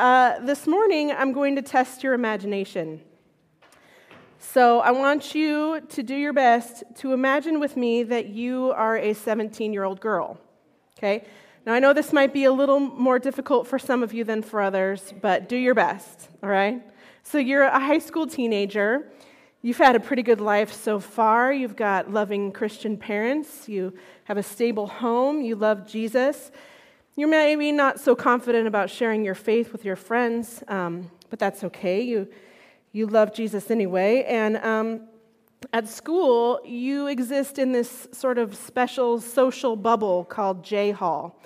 Uh, this morning, I'm going to test your imagination. So, I want you to do your best to imagine with me that you are a 17 year old girl. Okay? Now, I know this might be a little more difficult for some of you than for others, but do your best, all right? So, you're a high school teenager. You've had a pretty good life so far. You've got loving Christian parents. You have a stable home. You love Jesus. You're maybe not so confident about sharing your faith with your friends, um, but that's okay. You, you love Jesus anyway. And um, at school, you exist in this sort of special social bubble called J Hall.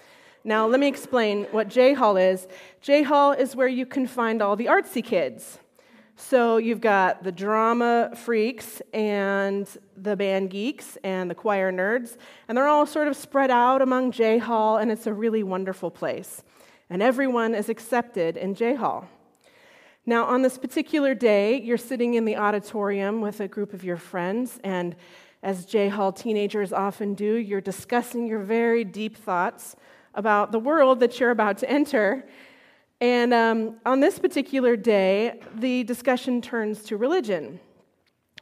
Now, let me explain what J Hall is. J Hall is where you can find all the artsy kids. So you've got the drama freaks and the band geeks and the choir nerds, and they're all sort of spread out among J Hall, and it's a really wonderful place. And everyone is accepted in J Hall. Now, on this particular day, you're sitting in the auditorium with a group of your friends, and as J Hall teenagers often do, you're discussing your very deep thoughts about the world that you're about to enter. And um, on this particular day, the discussion turns to religion.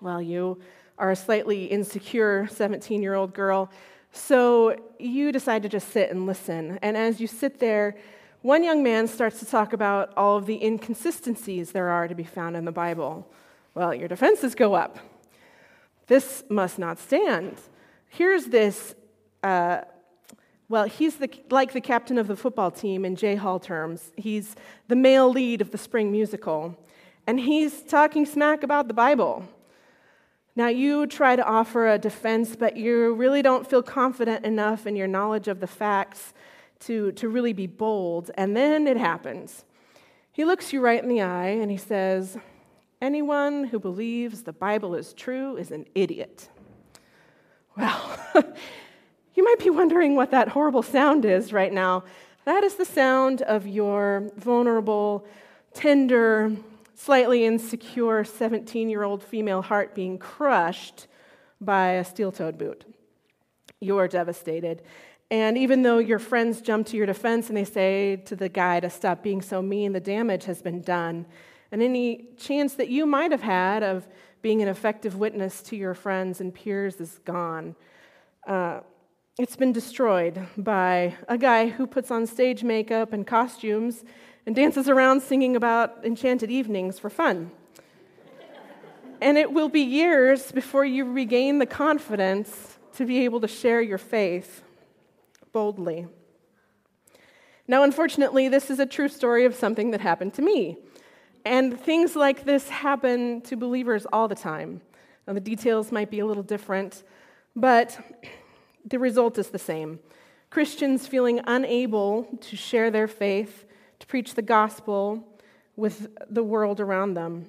Well, you are a slightly insecure 17 year old girl, so you decide to just sit and listen. And as you sit there, one young man starts to talk about all of the inconsistencies there are to be found in the Bible. Well, your defenses go up. This must not stand. Here's this uh, well, he's the, like the captain of the football team in J Hall terms. He's the male lead of the spring musical. And he's talking smack about the Bible. Now, you try to offer a defense, but you really don't feel confident enough in your knowledge of the facts to, to really be bold. And then it happens. He looks you right in the eye and he says, Anyone who believes the Bible is true is an idiot. Well, You might be wondering what that horrible sound is right now. That is the sound of your vulnerable, tender, slightly insecure 17 year old female heart being crushed by a steel toed boot. You're devastated. And even though your friends jump to your defense and they say to the guy to stop being so mean, the damage has been done. And any chance that you might have had of being an effective witness to your friends and peers is gone. Uh, it's been destroyed by a guy who puts on stage makeup and costumes and dances around singing about enchanted evenings for fun. and it will be years before you regain the confidence to be able to share your faith boldly. Now, unfortunately, this is a true story of something that happened to me. And things like this happen to believers all the time. Now, the details might be a little different, but the result is the same Christians feeling unable to share their faith, to preach the gospel with the world around them.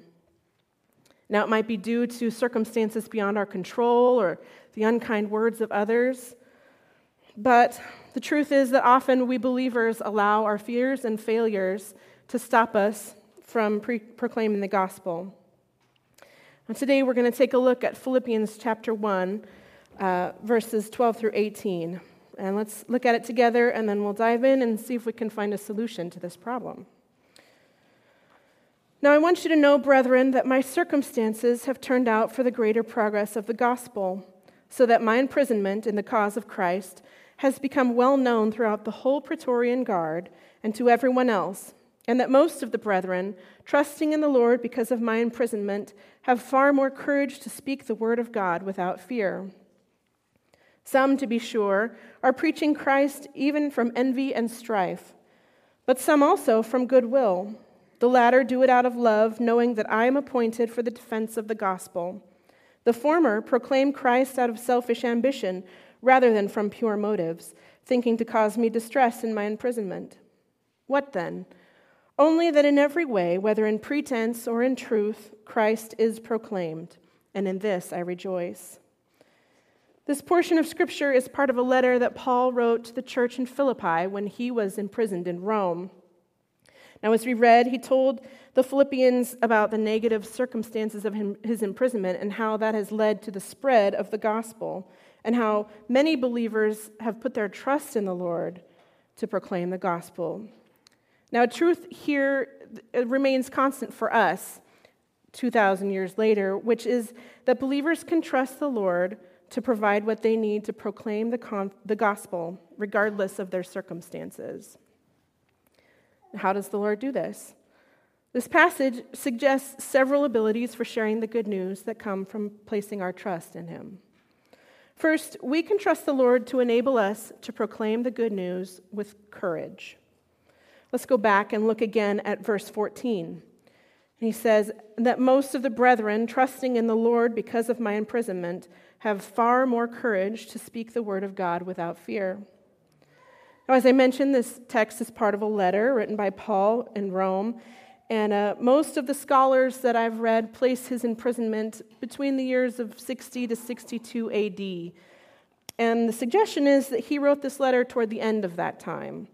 Now, it might be due to circumstances beyond our control or the unkind words of others. But the truth is that often we believers allow our fears and failures to stop us from pre- proclaiming the gospel. And today we're going to take a look at Philippians chapter 1, uh, verses 12 through 18. And let's look at it together, and then we'll dive in and see if we can find a solution to this problem. Now, I want you to know, brethren, that my circumstances have turned out for the greater progress of the gospel, so that my imprisonment in the cause of Christ has become well known throughout the whole Praetorian Guard and to everyone else, and that most of the brethren, trusting in the Lord because of my imprisonment, have far more courage to speak the word of God without fear. Some, to be sure, are preaching Christ even from envy and strife, but some also from goodwill. The latter do it out of love, knowing that I am appointed for the defense of the gospel. The former proclaim Christ out of selfish ambition rather than from pure motives, thinking to cause me distress in my imprisonment. What then? Only that in every way, whether in pretense or in truth, Christ is proclaimed, and in this I rejoice. This portion of Scripture is part of a letter that Paul wrote to the church in Philippi when he was imprisoned in Rome. Now, as we read, he told the Philippians about the negative circumstances of his imprisonment and how that has led to the spread of the gospel, and how many believers have put their trust in the Lord to proclaim the gospel. Now, truth here remains constant for us 2,000 years later, which is that believers can trust the Lord to provide what they need to proclaim the, con- the gospel, regardless of their circumstances. How does the Lord do this? This passage suggests several abilities for sharing the good news that come from placing our trust in Him. First, we can trust the Lord to enable us to proclaim the good news with courage. Let's go back and look again at verse 14. He says that most of the brethren, trusting in the Lord because of my imprisonment, have far more courage to speak the word of God without fear. Now, as I mentioned, this text is part of a letter written by Paul in Rome, and uh, most of the scholars that I've read place his imprisonment between the years of 60 to 62 AD. And the suggestion is that he wrote this letter toward the end of that time.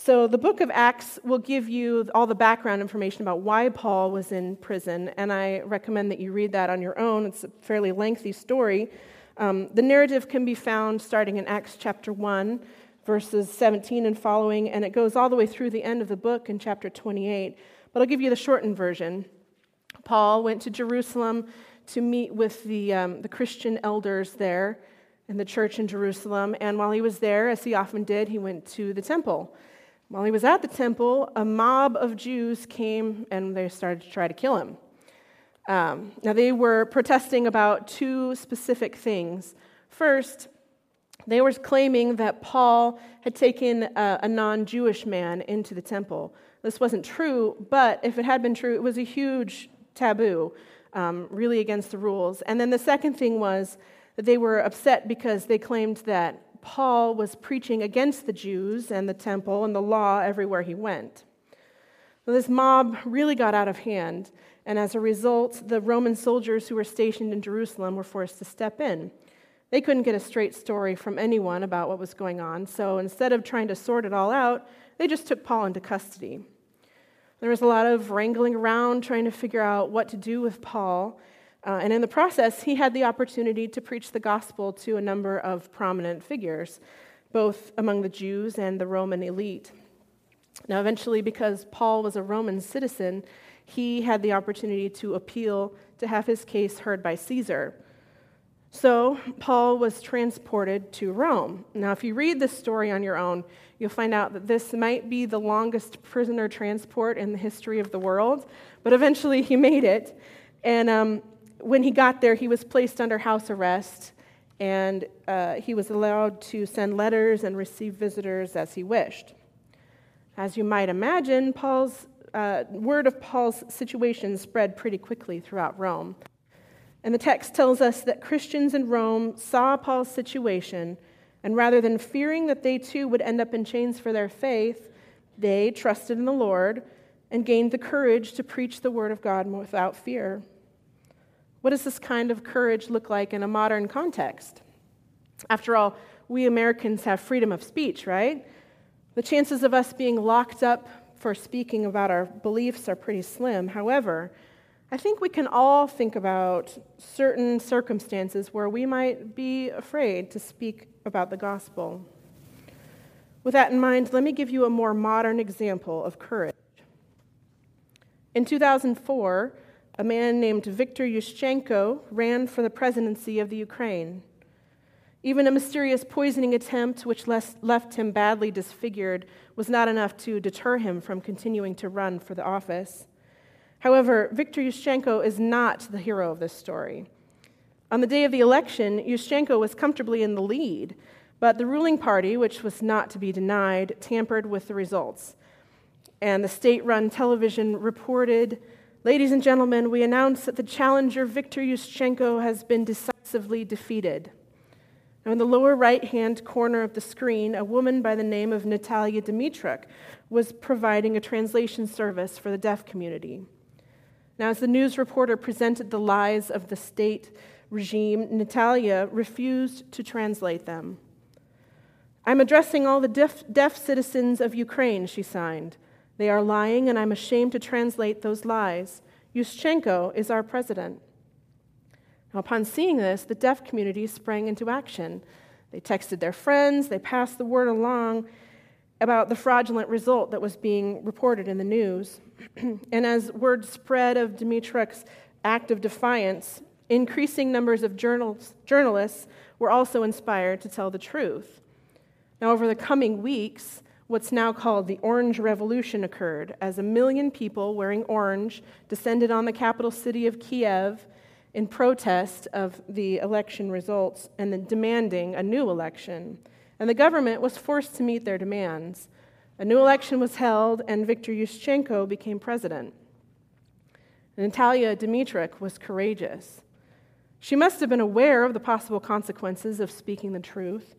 So, the book of Acts will give you all the background information about why Paul was in prison, and I recommend that you read that on your own. It's a fairly lengthy story. Um, the narrative can be found starting in Acts chapter 1, verses 17 and following, and it goes all the way through the end of the book in chapter 28. But I'll give you the shortened version. Paul went to Jerusalem to meet with the, um, the Christian elders there in the church in Jerusalem, and while he was there, as he often did, he went to the temple. While he was at the temple, a mob of Jews came and they started to try to kill him. Um, now, they were protesting about two specific things. First, they were claiming that Paul had taken a, a non Jewish man into the temple. This wasn't true, but if it had been true, it was a huge taboo, um, really against the rules. And then the second thing was that they were upset because they claimed that Paul was preaching against the Jews and the temple and the law everywhere he went. Well, this mob really got out of hand, and as a result, the Roman soldiers who were stationed in Jerusalem were forced to step in. They couldn't get a straight story from anyone about what was going on, so instead of trying to sort it all out, they just took Paul into custody. There was a lot of wrangling around trying to figure out what to do with Paul, uh, and in the process, he had the opportunity to preach the gospel to a number of prominent figures, both among the Jews and the Roman elite. Now, eventually, because Paul was a Roman citizen, he had the opportunity to appeal to have his case heard by Caesar. So, Paul was transported to Rome. Now, if you read this story on your own, you'll find out that this might be the longest prisoner transport in the history of the world, but eventually he made it. And um, when he got there, he was placed under house arrest, and uh, he was allowed to send letters and receive visitors as he wished. As you might imagine, Paul's uh, word of Paul's situation spread pretty quickly throughout Rome. And the text tells us that Christians in Rome saw Paul's situation, and rather than fearing that they too would end up in chains for their faith, they trusted in the Lord and gained the courage to preach the word of God without fear. What does this kind of courage look like in a modern context? After all, we Americans have freedom of speech, right? The chances of us being locked up for speaking about our beliefs are pretty slim. However, I think we can all think about certain circumstances where we might be afraid to speak about the gospel. With that in mind, let me give you a more modern example of courage. In 2004, a man named Viktor Yushchenko ran for the presidency of the Ukraine. Even a mysterious poisoning attempt, which left him badly disfigured, was not enough to deter him from continuing to run for the office. However, Viktor Yushchenko is not the hero of this story. On the day of the election, Yushchenko was comfortably in the lead, but the ruling party, which was not to be denied, tampered with the results. And the state run television reported Ladies and gentlemen, we announce that the challenger Viktor Yushchenko has been decisively defeated. Now, in the lower right hand corner of the screen, a woman by the name of Natalia Dmytruk was providing a translation service for the deaf community. Now, as the news reporter presented the lies of the state regime, Natalia refused to translate them. I'm addressing all the deaf, deaf citizens of Ukraine, she signed. They are lying, and I'm ashamed to translate those lies. Yushchenko is our president. Now, upon seeing this, the deaf community sprang into action. They texted their friends, they passed the word along, about the fraudulent result that was being reported in the news. and as word spread of Dmytruk's act of defiance, increasing numbers of journals, journalists were also inspired to tell the truth. Now, over the coming weeks, what's now called the Orange Revolution occurred as a million people wearing orange descended on the capital city of Kiev in protest of the election results and then demanding a new election. And the government was forced to meet their demands. A new election was held, and Viktor Yushchenko became president. Natalia Dmytruk was courageous. She must have been aware of the possible consequences of speaking the truth,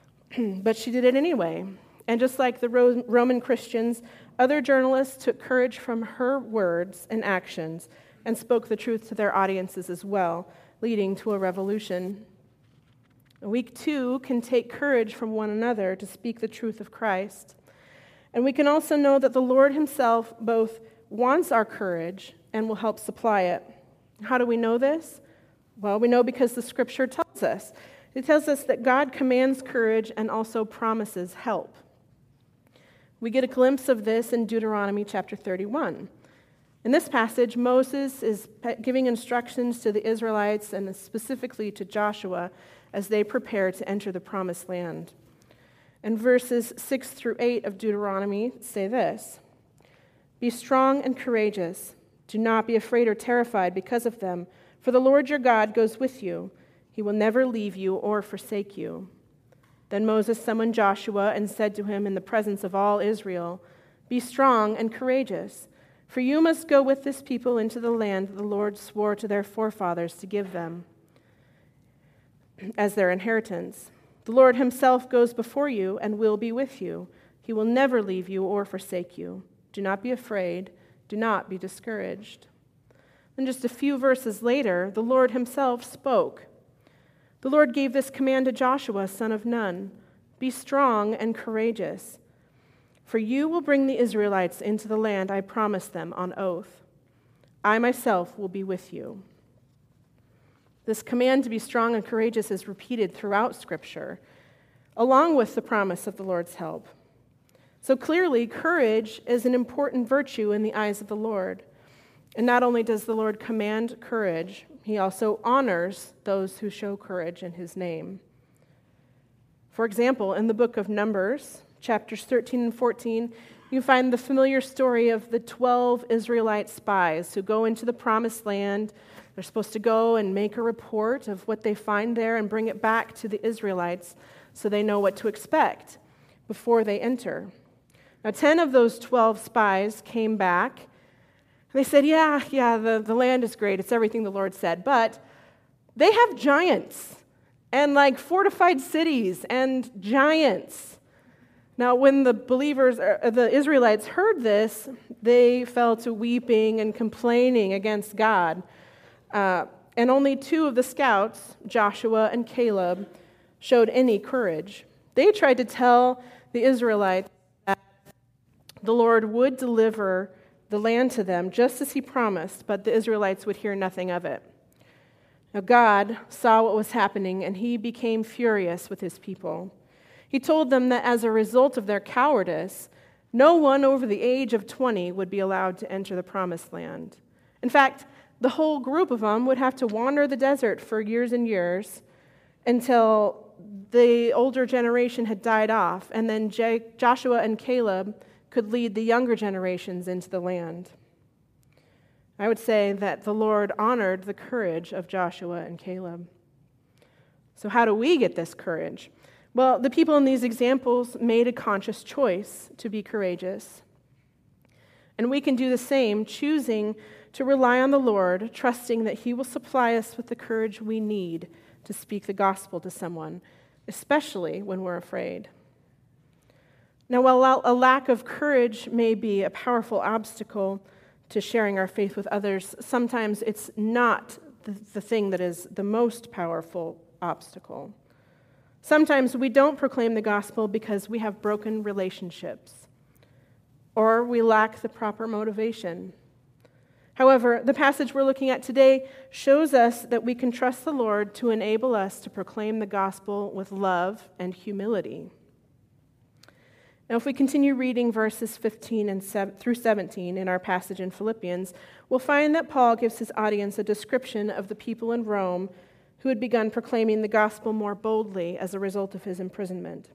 but she did it anyway. And just like the Roman Christians, other journalists took courage from her words and actions and spoke the truth to their audiences as well, leading to a revolution. We too can take courage from one another to speak the truth of Christ. And we can also know that the Lord Himself both wants our courage and will help supply it. How do we know this? Well, we know because the scripture tells us. It tells us that God commands courage and also promises help. We get a glimpse of this in Deuteronomy chapter 31. In this passage, Moses is giving instructions to the Israelites and specifically to Joshua as they prepare to enter the promised land. And verses 6 through 8 of Deuteronomy say this Be strong and courageous. Do not be afraid or terrified because of them, for the Lord your God goes with you. He will never leave you or forsake you. Then Moses summoned Joshua and said to him in the presence of all Israel, Be strong and courageous, for you must go with this people into the land the Lord swore to their forefathers to give them as their inheritance. The Lord himself goes before you and will be with you. He will never leave you or forsake you. Do not be afraid. Do not be discouraged. And just a few verses later, the Lord himself spoke. The Lord gave this command to Joshua, son of Nun Be strong and courageous, for you will bring the Israelites into the land I promised them on oath. I myself will be with you. This command to be strong and courageous is repeated throughout Scripture, along with the promise of the Lord's help. So clearly, courage is an important virtue in the eyes of the Lord. And not only does the Lord command courage, he also honors those who show courage in his name. For example, in the book of Numbers, chapters 13 and 14, you find the familiar story of the 12 Israelite spies who go into the promised land they're supposed to go and make a report of what they find there and bring it back to the Israelites so they know what to expect before they enter. Now, 10 of those 12 spies came back. They said, Yeah, yeah, the, the land is great. It's everything the Lord said. But they have giants and like fortified cities and giants. Now, when the believers, uh, the Israelites heard this, they fell to weeping and complaining against God. Uh, and only two of the scouts, Joshua and Caleb, showed any courage. They tried to tell the Israelites that the Lord would deliver the land to them just as he promised, but the Israelites would hear nothing of it. Now, God saw what was happening and he became furious with his people. He told them that as a result of their cowardice, no one over the age of 20 would be allowed to enter the promised land. In fact, the whole group of them would have to wander the desert for years and years until the older generation had died off, and then Joshua and Caleb could lead the younger generations into the land. I would say that the Lord honored the courage of Joshua and Caleb. So, how do we get this courage? Well, the people in these examples made a conscious choice to be courageous. And we can do the same, choosing to rely on the Lord, trusting that He will supply us with the courage we need to speak the gospel to someone, especially when we're afraid. Now, while a lack of courage may be a powerful obstacle to sharing our faith with others, sometimes it's not the thing that is the most powerful obstacle. Sometimes we don't proclaim the gospel because we have broken relationships or we lack the proper motivation. However, the passage we're looking at today shows us that we can trust the Lord to enable us to proclaim the gospel with love and humility. Now, if we continue reading verses 15 and se- through 17 in our passage in Philippians, we'll find that Paul gives his audience a description of the people in Rome who had begun proclaiming the gospel more boldly as a result of his imprisonment.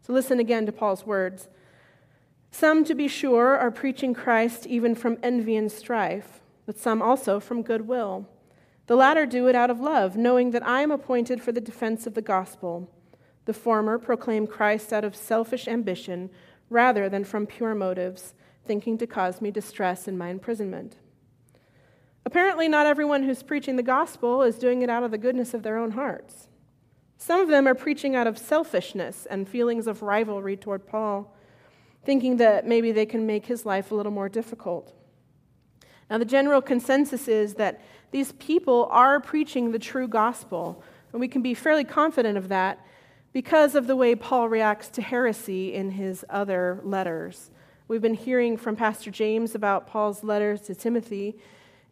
So listen again to Paul's words. Some, to be sure, are preaching Christ even from envy and strife, but some also from goodwill. The latter do it out of love, knowing that I am appointed for the defense of the gospel. The former proclaim Christ out of selfish ambition rather than from pure motives, thinking to cause me distress in my imprisonment. Apparently, not everyone who's preaching the gospel is doing it out of the goodness of their own hearts. Some of them are preaching out of selfishness and feelings of rivalry toward Paul thinking that maybe they can make his life a little more difficult. Now, the general consensus is that these people are preaching the true gospel, and we can be fairly confident of that because of the way Paul reacts to heresy in his other letters. We've been hearing from Pastor James about Paul's letters to Timothy,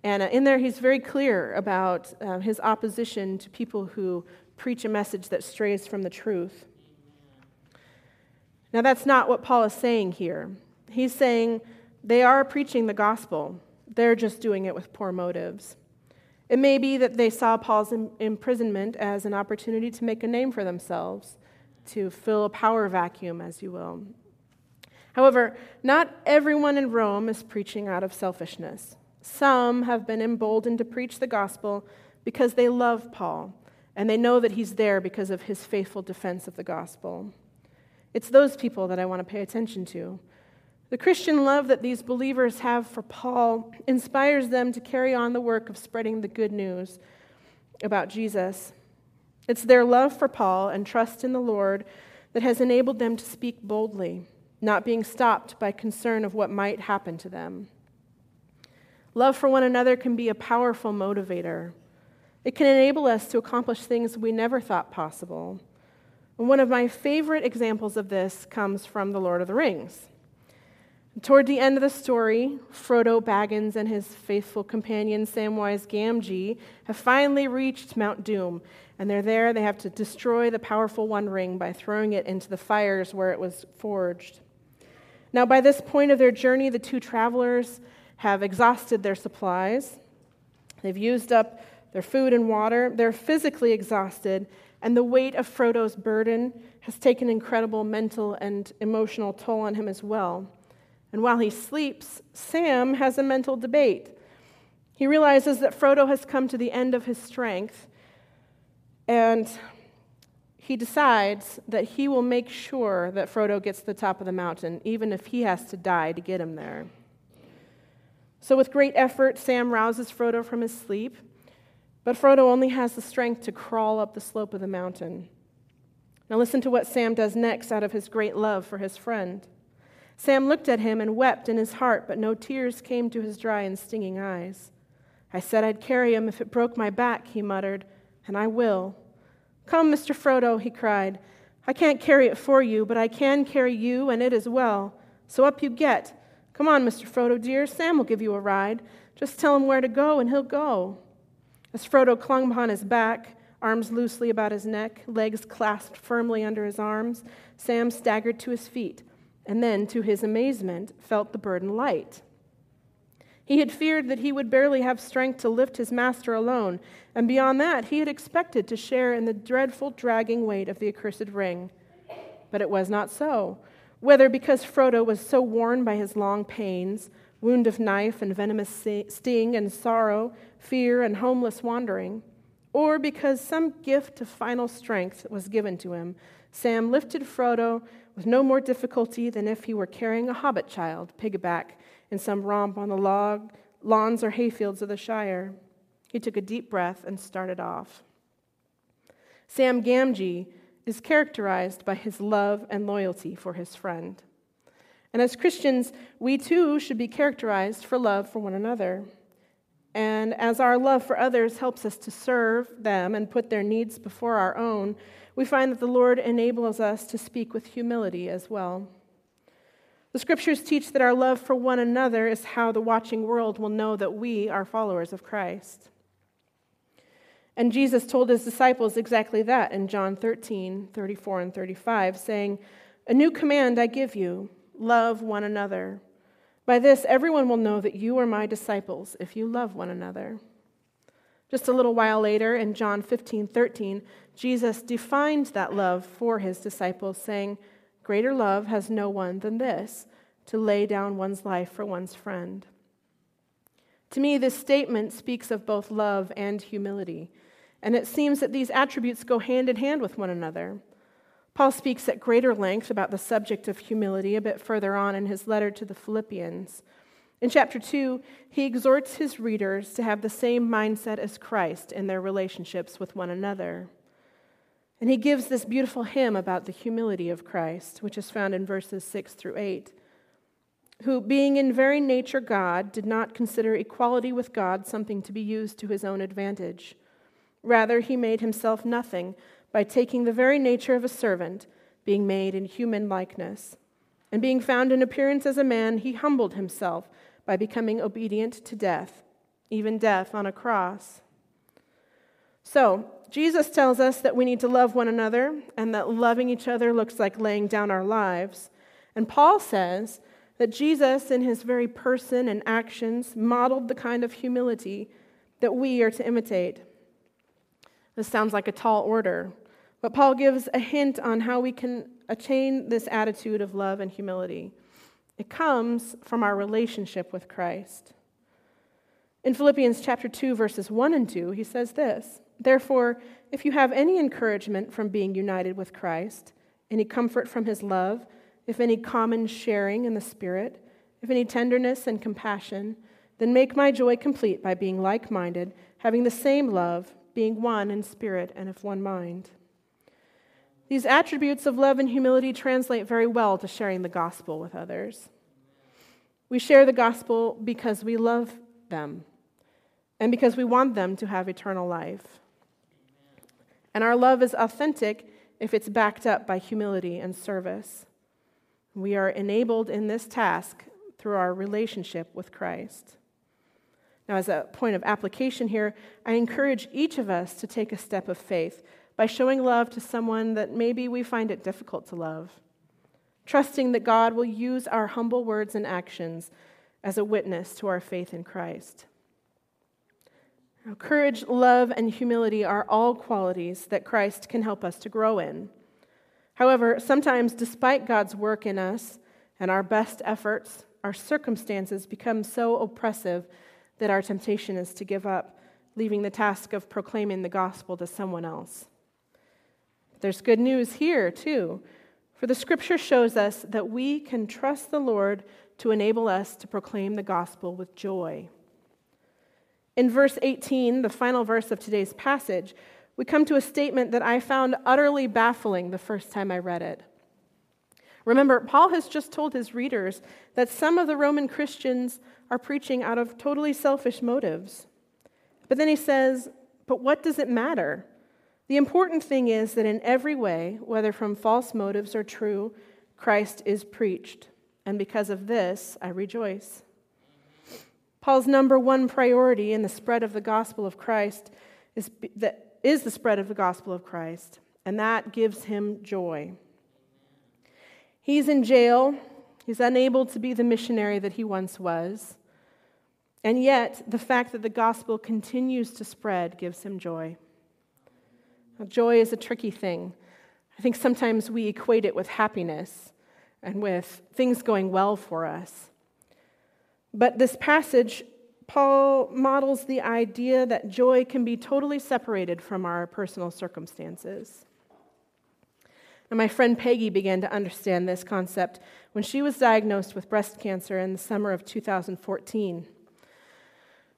and uh, in there he's very clear about uh, his opposition to people who preach a message that strays from the truth. Now, that's not what Paul is saying here. He's saying they are preaching the gospel, they're just doing it with poor motives. It may be that they saw Paul's imprisonment as an opportunity to make a name for themselves, to fill a power vacuum, as you will. However, not everyone in Rome is preaching out of selfishness. Some have been emboldened to preach the gospel because they love Paul, and they know that he's there because of his faithful defense of the gospel. It's those people that I want to pay attention to. The Christian love that these believers have for Paul inspires them to carry on the work of spreading the good news about Jesus. It's their love for Paul and trust in the Lord that has enabled them to speak boldly, not being stopped by concern of what might happen to them. Love for one another can be a powerful motivator. It can enable us to accomplish things we never thought possible. One of my favorite examples of this comes from The Lord of the Rings. Toward the end of the story, Frodo Baggins and his faithful companion Samwise Gamgee have finally reached Mount Doom, and they're there. They have to destroy the powerful One Ring by throwing it into the fires where it was forged. Now, by this point of their journey, the two travelers have exhausted their supplies. They've used up their food and water. They're physically exhausted, and the weight of Frodo's burden has taken incredible mental and emotional toll on him as well. And while he sleeps, Sam has a mental debate. He realizes that Frodo has come to the end of his strength, and he decides that he will make sure that Frodo gets to the top of the mountain, even if he has to die to get him there. So, with great effort, Sam rouses Frodo from his sleep but Frodo only has the strength to crawl up the slope of the mountain. Now, listen to what Sam does next out of his great love for his friend. Sam looked at him and wept in his heart, but no tears came to his dry and stinging eyes. I said I'd carry him if it broke my back, he muttered, and I will. Come, Mr. Frodo, he cried. I can't carry it for you, but I can carry you and it as well. So up you get. Come on, Mr. Frodo, dear. Sam will give you a ride. Just tell him where to go, and he'll go. As Frodo clung upon his back, arms loosely about his neck, legs clasped firmly under his arms, Sam staggered to his feet, and then, to his amazement, felt the burden light. He had feared that he would barely have strength to lift his master alone, and beyond that, he had expected to share in the dreadful dragging weight of the accursed ring. But it was not so. Whether because Frodo was so worn by his long pains, wound of knife and venomous sting and sorrow, fear and homeless wandering, or because some gift of final strength was given to him, Sam lifted Frodo with no more difficulty than if he were carrying a hobbit child piggyback in some romp on the log, lawns or hayfields of the Shire. He took a deep breath and started off. Sam Gamgee is characterized by his love and loyalty for his friend. And as Christians, we too should be characterized for love for one another. And as our love for others helps us to serve them and put their needs before our own, we find that the Lord enables us to speak with humility as well. The scriptures teach that our love for one another is how the watching world will know that we are followers of Christ. And Jesus told his disciples exactly that in John 13, 34, and 35, saying, A new command I give you love one another. By this, everyone will know that you are my disciples if you love one another. Just a little while later, in John 15 13, Jesus defined that love for his disciples, saying, Greater love has no one than this, to lay down one's life for one's friend. To me, this statement speaks of both love and humility, and it seems that these attributes go hand in hand with one another. Paul speaks at greater length about the subject of humility a bit further on in his letter to the Philippians. In chapter 2, he exhorts his readers to have the same mindset as Christ in their relationships with one another. And he gives this beautiful hymn about the humility of Christ, which is found in verses 6 through 8. Who, being in very nature God, did not consider equality with God something to be used to his own advantage. Rather, he made himself nothing by taking the very nature of a servant, being made in human likeness. And being found in appearance as a man, he humbled himself by becoming obedient to death, even death on a cross. So, Jesus tells us that we need to love one another and that loving each other looks like laying down our lives. And Paul says that Jesus, in his very person and actions, modeled the kind of humility that we are to imitate. This sounds like a tall order, but Paul gives a hint on how we can attain this attitude of love and humility. It comes from our relationship with Christ. In Philippians chapter 2 verses 1 and 2, he says this: Therefore, if you have any encouragement from being united with Christ, any comfort from his love, if any common sharing in the Spirit, if any tenderness and compassion, then make my joy complete by being like minded, having the same love, being one in spirit and of one mind. These attributes of love and humility translate very well to sharing the gospel with others. We share the gospel because we love them and because we want them to have eternal life. And our love is authentic if it's backed up by humility and service. We are enabled in this task through our relationship with Christ. Now, as a point of application here, I encourage each of us to take a step of faith by showing love to someone that maybe we find it difficult to love, trusting that God will use our humble words and actions as a witness to our faith in Christ. Now, courage, love, and humility are all qualities that Christ can help us to grow in. However, sometimes, despite God's work in us and our best efforts, our circumstances become so oppressive that our temptation is to give up, leaving the task of proclaiming the gospel to someone else. There's good news here, too, for the scripture shows us that we can trust the Lord to enable us to proclaim the gospel with joy. In verse 18, the final verse of today's passage, we come to a statement that I found utterly baffling the first time I read it. Remember, Paul has just told his readers that some of the Roman Christians are preaching out of totally selfish motives. But then he says, But what does it matter? The important thing is that in every way, whether from false motives or true, Christ is preached. And because of this, I rejoice. Paul's number one priority in the spread of the gospel of Christ is, the spread of the gospel of Christ, and that gives him joy. He's in jail. He's unable to be the missionary that he once was. And yet, the fact that the gospel continues to spread gives him joy. Joy is a tricky thing. I think sometimes we equate it with happiness and with things going well for us. But this passage, Paul models the idea that joy can be totally separated from our personal circumstances. And my friend Peggy began to understand this concept when she was diagnosed with breast cancer in the summer of 2014.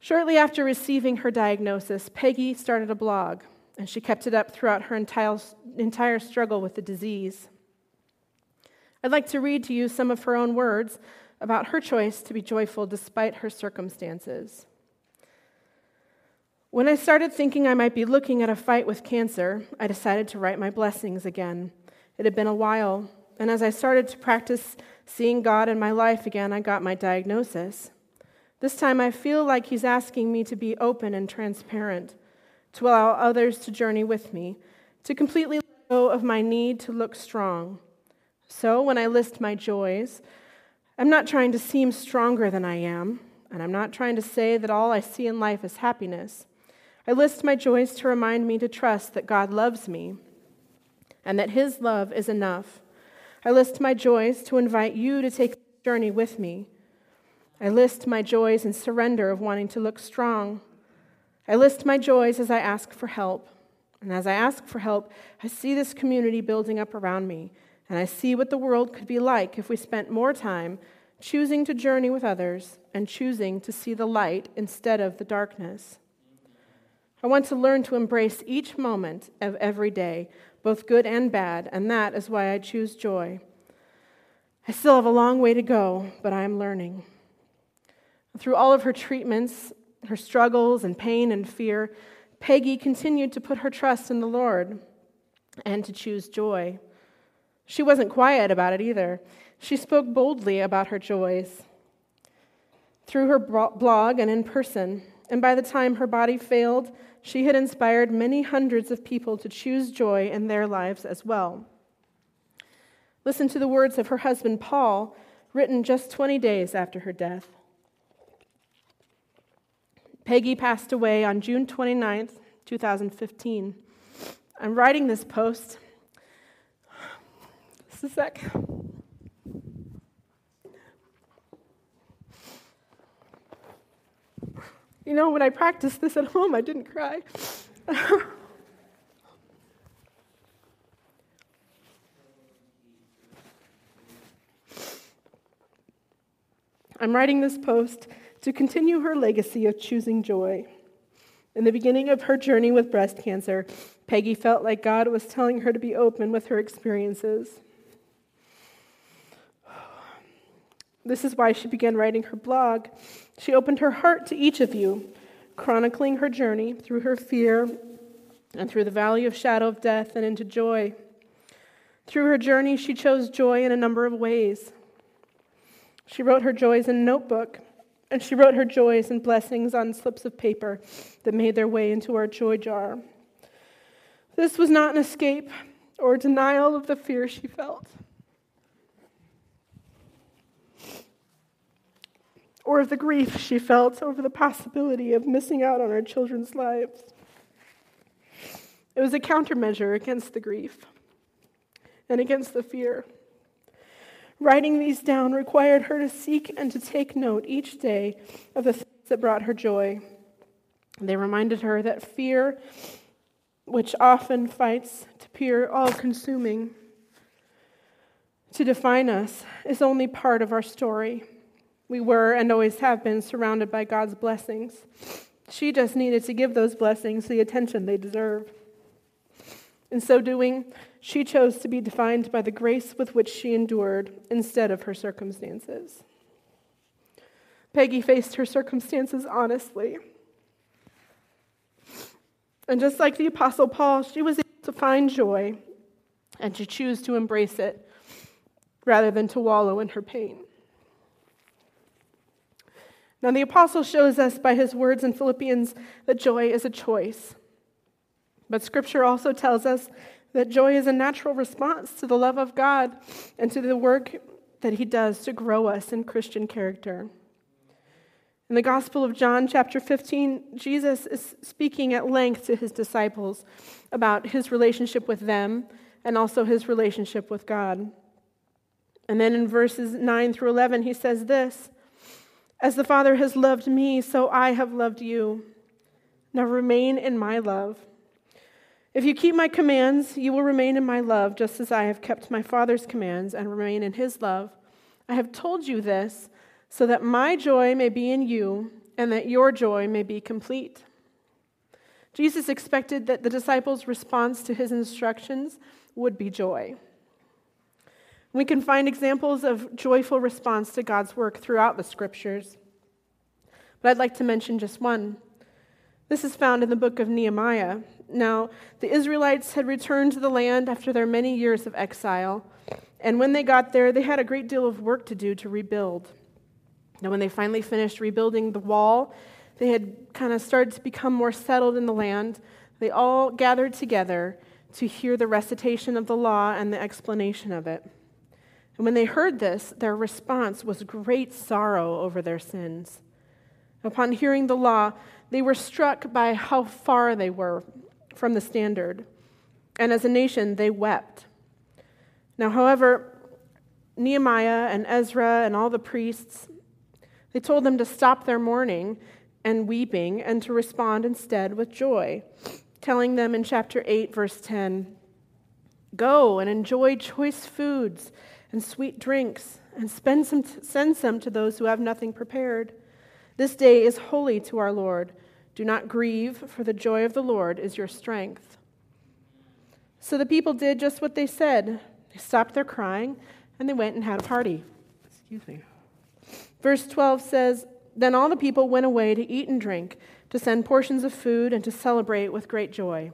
Shortly after receiving her diagnosis, Peggy started a blog and she kept it up throughout her entire, entire struggle with the disease. I'd like to read to you some of her own words about her choice to be joyful despite her circumstances. When I started thinking I might be looking at a fight with cancer, I decided to write my blessings again. It had been a while, and as I started to practice seeing God in my life again, I got my diagnosis. This time I feel like He's asking me to be open and transparent to allow others to journey with me, to completely let go of my need to look strong, So when I list my joys, I'm not trying to seem stronger than I am, and I'm not trying to say that all I see in life is happiness. I list my joys to remind me to trust that God loves me and that His love is enough. I list my joys to invite you to take the journey with me. I list my joys in surrender of wanting to look strong. I list my joys as I ask for help. And as I ask for help, I see this community building up around me, and I see what the world could be like if we spent more time choosing to journey with others and choosing to see the light instead of the darkness. I want to learn to embrace each moment of every day, both good and bad, and that is why I choose joy. I still have a long way to go, but I am learning. Through all of her treatments, her struggles and pain and fear, Peggy continued to put her trust in the Lord and to choose joy. She wasn't quiet about it either. She spoke boldly about her joys through her blog and in person. And by the time her body failed, she had inspired many hundreds of people to choose joy in their lives as well. Listen to the words of her husband, Paul, written just 20 days after her death. Peggy passed away on June 29th, 2015. I'm writing this post. Just a sec. You know, when I practiced this at home, I didn't cry. I'm writing this post to continue her legacy of choosing joy. In the beginning of her journey with breast cancer, Peggy felt like God was telling her to be open with her experiences. This is why she began writing her blog. She opened her heart to each of you, chronicling her journey through her fear and through the valley of shadow of death and into joy. Through her journey, she chose joy in a number of ways. She wrote her joys in a notebook, and she wrote her joys and blessings on slips of paper that made their way into our joy jar. This was not an escape or denial of the fear she felt, or of the grief she felt over the possibility of missing out on our children's lives. It was a countermeasure against the grief and against the fear. Writing these down required her to seek and to take note each day of the things that brought her joy. They reminded her that fear, which often fights to appear all consuming, to define us, is only part of our story. We were and always have been surrounded by God's blessings. She just needed to give those blessings the attention they deserve. In so doing, she chose to be defined by the grace with which she endured instead of her circumstances. Peggy faced her circumstances honestly. And just like the Apostle Paul, she was able to find joy and to choose to embrace it rather than to wallow in her pain. Now, the Apostle shows us by his words in Philippians that joy is a choice. But Scripture also tells us that joy is a natural response to the love of God and to the work that He does to grow us in Christian character. In the Gospel of John, chapter 15, Jesus is speaking at length to his disciples about his relationship with them and also his relationship with God. And then in verses 9 through 11, he says this As the Father has loved me, so I have loved you. Now remain in my love. If you keep my commands, you will remain in my love, just as I have kept my Father's commands and remain in his love. I have told you this so that my joy may be in you and that your joy may be complete. Jesus expected that the disciples' response to his instructions would be joy. We can find examples of joyful response to God's work throughout the scriptures. But I'd like to mention just one. This is found in the book of Nehemiah. Now, the Israelites had returned to the land after their many years of exile, and when they got there, they had a great deal of work to do to rebuild. Now, when they finally finished rebuilding the wall, they had kind of started to become more settled in the land. They all gathered together to hear the recitation of the law and the explanation of it. And when they heard this, their response was great sorrow over their sins. Upon hearing the law, they were struck by how far they were from the standard. And as a nation, they wept. Now, however, Nehemiah and Ezra and all the priests, they told them to stop their mourning and weeping and to respond instead with joy, telling them in chapter 8, verse 10 Go and enjoy choice foods and sweet drinks, and spend some send some to those who have nothing prepared. This day is holy to our Lord. Do not grieve, for the joy of the Lord is your strength. So the people did just what they said. They stopped their crying and they went and had a party. Excuse me. Verse 12 says Then all the people went away to eat and drink, to send portions of food, and to celebrate with great joy,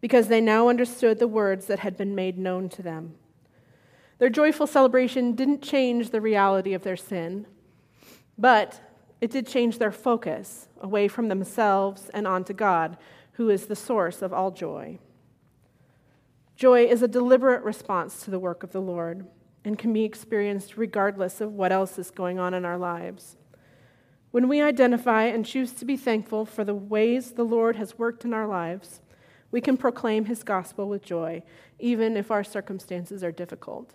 because they now understood the words that had been made known to them. Their joyful celebration didn't change the reality of their sin, but it did change their focus away from themselves and onto God, who is the source of all joy. Joy is a deliberate response to the work of the Lord and can be experienced regardless of what else is going on in our lives. When we identify and choose to be thankful for the ways the Lord has worked in our lives, we can proclaim his gospel with joy, even if our circumstances are difficult.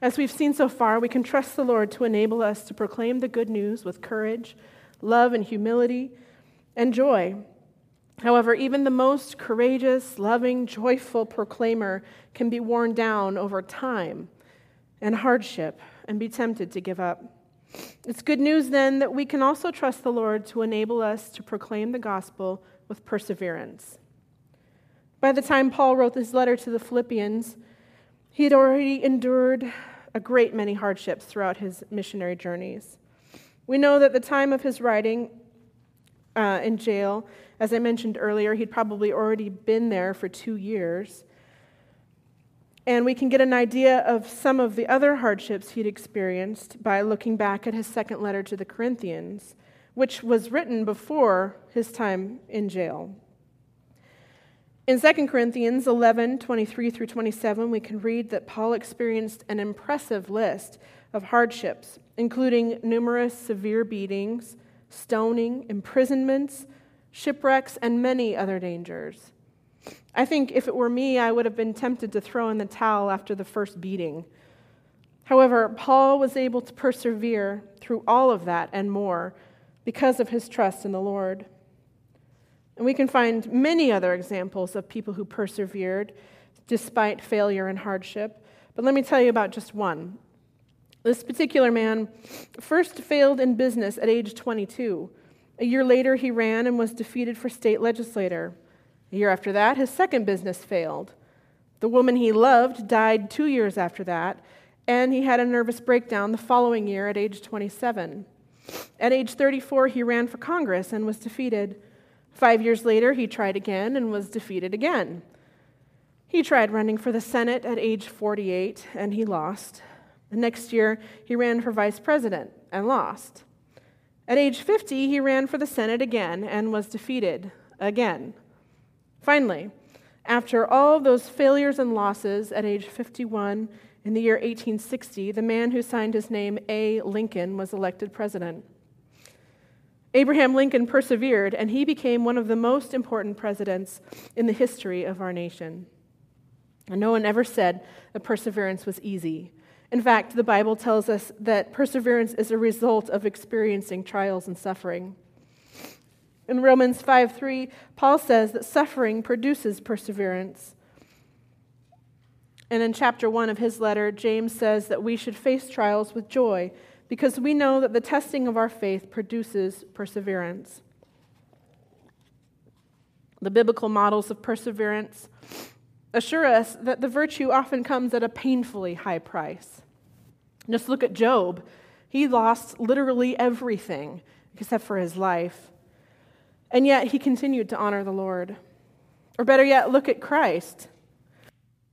As we've seen so far, we can trust the Lord to enable us to proclaim the good news with courage, love, and humility, and joy. However, even the most courageous, loving, joyful proclaimer can be worn down over time and hardship and be tempted to give up. It's good news then that we can also trust the Lord to enable us to proclaim the gospel with perseverance. By the time Paul wrote this letter to the Philippians, he had already endured a great many hardships throughout his missionary journeys. We know that the time of his writing uh, in jail, as I mentioned earlier, he'd probably already been there for two years. And we can get an idea of some of the other hardships he'd experienced by looking back at his second letter to the Corinthians, which was written before his time in jail. In 2 Corinthians 11 23 through 27, we can read that Paul experienced an impressive list of hardships, including numerous severe beatings, stoning, imprisonments, shipwrecks, and many other dangers. I think if it were me, I would have been tempted to throw in the towel after the first beating. However, Paul was able to persevere through all of that and more because of his trust in the Lord. And we can find many other examples of people who persevered despite failure and hardship. But let me tell you about just one. This particular man first failed in business at age 22. A year later, he ran and was defeated for state legislator. A year after that, his second business failed. The woman he loved died two years after that, and he had a nervous breakdown the following year at age 27. At age 34, he ran for Congress and was defeated. Five years later, he tried again and was defeated again. He tried running for the Senate at age 48 and he lost. The next year, he ran for vice president and lost. At age 50, he ran for the Senate again and was defeated again. Finally, after all those failures and losses at age 51 in the year 1860, the man who signed his name A. Lincoln was elected president. Abraham Lincoln persevered, and he became one of the most important presidents in the history of our nation. And no one ever said that perseverance was easy. In fact, the Bible tells us that perseverance is a result of experiencing trials and suffering. In Romans 5 3, Paul says that suffering produces perseverance. And in chapter 1 of his letter, James says that we should face trials with joy because we know that the testing of our faith produces perseverance. The biblical models of perseverance assure us that the virtue often comes at a painfully high price. Just look at Job. He lost literally everything except for his life. And yet he continued to honor the Lord. Or better yet, look at Christ.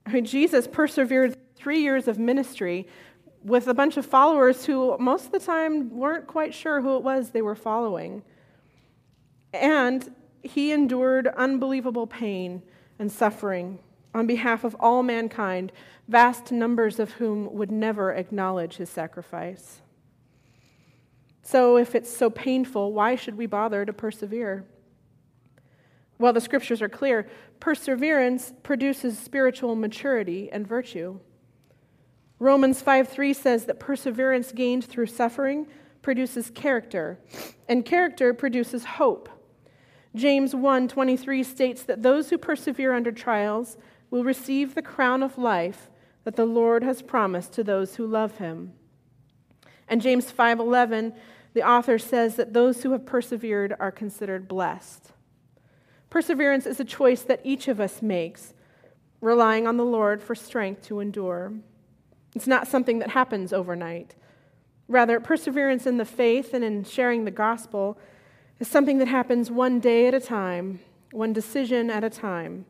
I mean, Jesus persevered three years of ministry with a bunch of followers who most of the time weren't quite sure who it was they were following. And he endured unbelievable pain and suffering on behalf of all mankind, vast numbers of whom would never acknowledge his sacrifice. So, if it's so painful, why should we bother to persevere? Well, the scriptures are clear perseverance produces spiritual maturity and virtue. Romans 5 3 says that perseverance gained through suffering produces character, and character produces hope. James 1 23 states that those who persevere under trials will receive the crown of life that the Lord has promised to those who love him. And James 5:11, the author says that those who have persevered are considered blessed. Perseverance is a choice that each of us makes, relying on the Lord for strength to endure. It's not something that happens overnight. Rather, perseverance in the faith and in sharing the gospel is something that happens one day at a time, one decision at a time.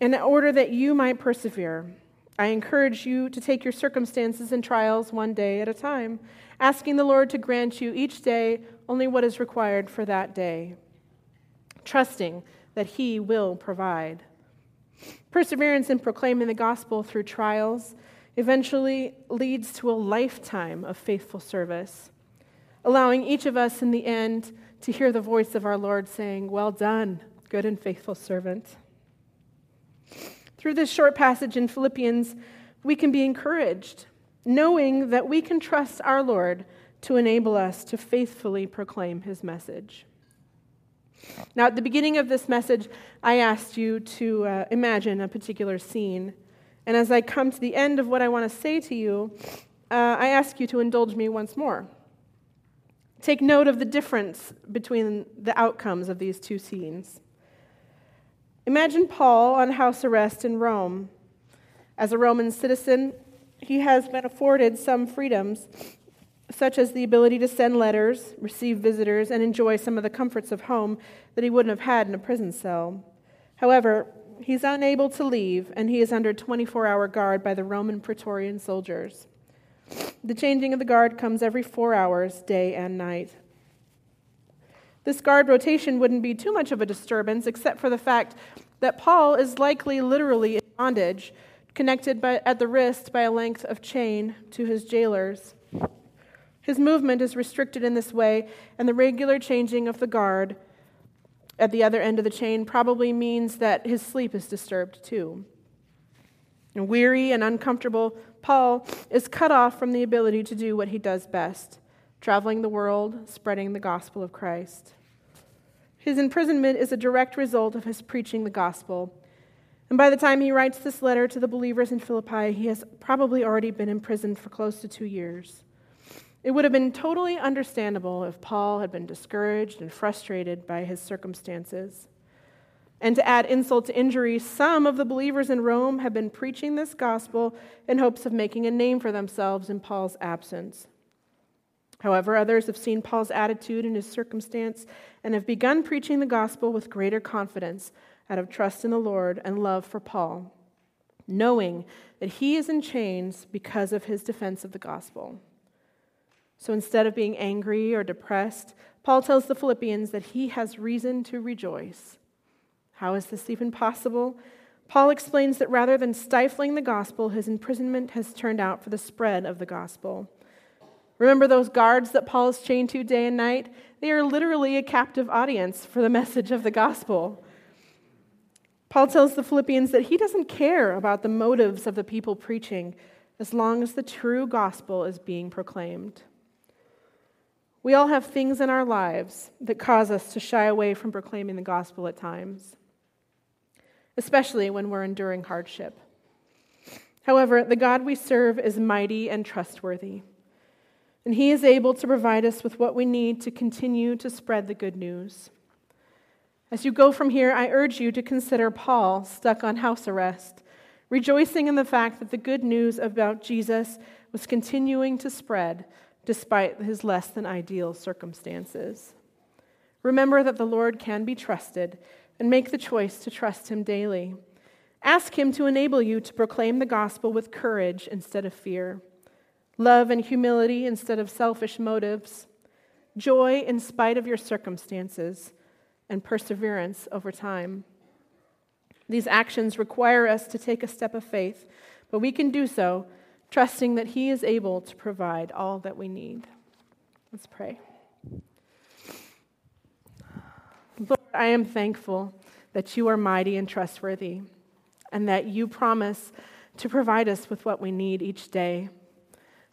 In order that you might persevere, I encourage you to take your circumstances and trials one day at a time, asking the Lord to grant you each day only what is required for that day, trusting that He will provide. Perseverance in proclaiming the gospel through trials eventually leads to a lifetime of faithful service, allowing each of us in the end to hear the voice of our Lord saying, Well done, good and faithful servant. Through this short passage in Philippians, we can be encouraged, knowing that we can trust our Lord to enable us to faithfully proclaim his message. Now, at the beginning of this message, I asked you to uh, imagine a particular scene. And as I come to the end of what I want to say to you, uh, I ask you to indulge me once more. Take note of the difference between the outcomes of these two scenes. Imagine Paul on house arrest in Rome. As a Roman citizen, he has been afforded some freedoms, such as the ability to send letters, receive visitors, and enjoy some of the comforts of home that he wouldn't have had in a prison cell. However, he's unable to leave, and he is under 24 hour guard by the Roman Praetorian soldiers. The changing of the guard comes every four hours, day and night. This guard rotation wouldn't be too much of a disturbance, except for the fact that Paul is likely literally in bondage, connected by, at the wrist by a length of chain to his jailers. His movement is restricted in this way, and the regular changing of the guard at the other end of the chain probably means that his sleep is disturbed too. And weary and uncomfortable, Paul is cut off from the ability to do what he does best traveling the world, spreading the gospel of Christ. His imprisonment is a direct result of his preaching the gospel. And by the time he writes this letter to the believers in Philippi, he has probably already been imprisoned for close to two years. It would have been totally understandable if Paul had been discouraged and frustrated by his circumstances. And to add insult to injury, some of the believers in Rome have been preaching this gospel in hopes of making a name for themselves in Paul's absence. However, others have seen Paul's attitude and his circumstance and have begun preaching the gospel with greater confidence out of trust in the Lord and love for Paul, knowing that he is in chains because of his defense of the gospel. So instead of being angry or depressed, Paul tells the Philippians that he has reason to rejoice. How is this even possible? Paul explains that rather than stifling the gospel, his imprisonment has turned out for the spread of the gospel. Remember those guards that Paul is chained to day and night? They are literally a captive audience for the message of the gospel. Paul tells the Philippians that he doesn't care about the motives of the people preaching as long as the true gospel is being proclaimed. We all have things in our lives that cause us to shy away from proclaiming the gospel at times, especially when we're enduring hardship. However, the God we serve is mighty and trustworthy and He is able to provide us with what we need to continue to spread the good news. As you go from here, I urge you to consider Paul stuck on house arrest, rejoicing in the fact that the good news about Jesus was continuing to spread despite his less than ideal circumstances. Remember that the Lord can be trusted and make the choice to trust Him daily. Ask Him to enable you to proclaim the gospel with courage instead of fear love and humility instead of selfish motives, joy in spite of your circumstances, and perseverance over time. These actions require us to take a step of faith, but we can do so trusting that He is able to provide all that we need. Let's pray. Lord, I am thankful that you are mighty and trustworthy, and that you promise to provide us with what we need each day.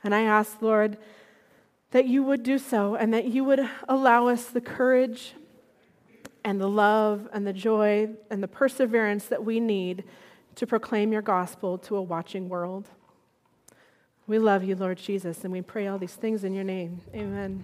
And I ask, Lord, that you would do so and that you would allow us the courage and the love and the joy and the perseverance that we need to proclaim your gospel to a watching world. We love you, Lord Jesus, and we pray all these things in your name. Amen.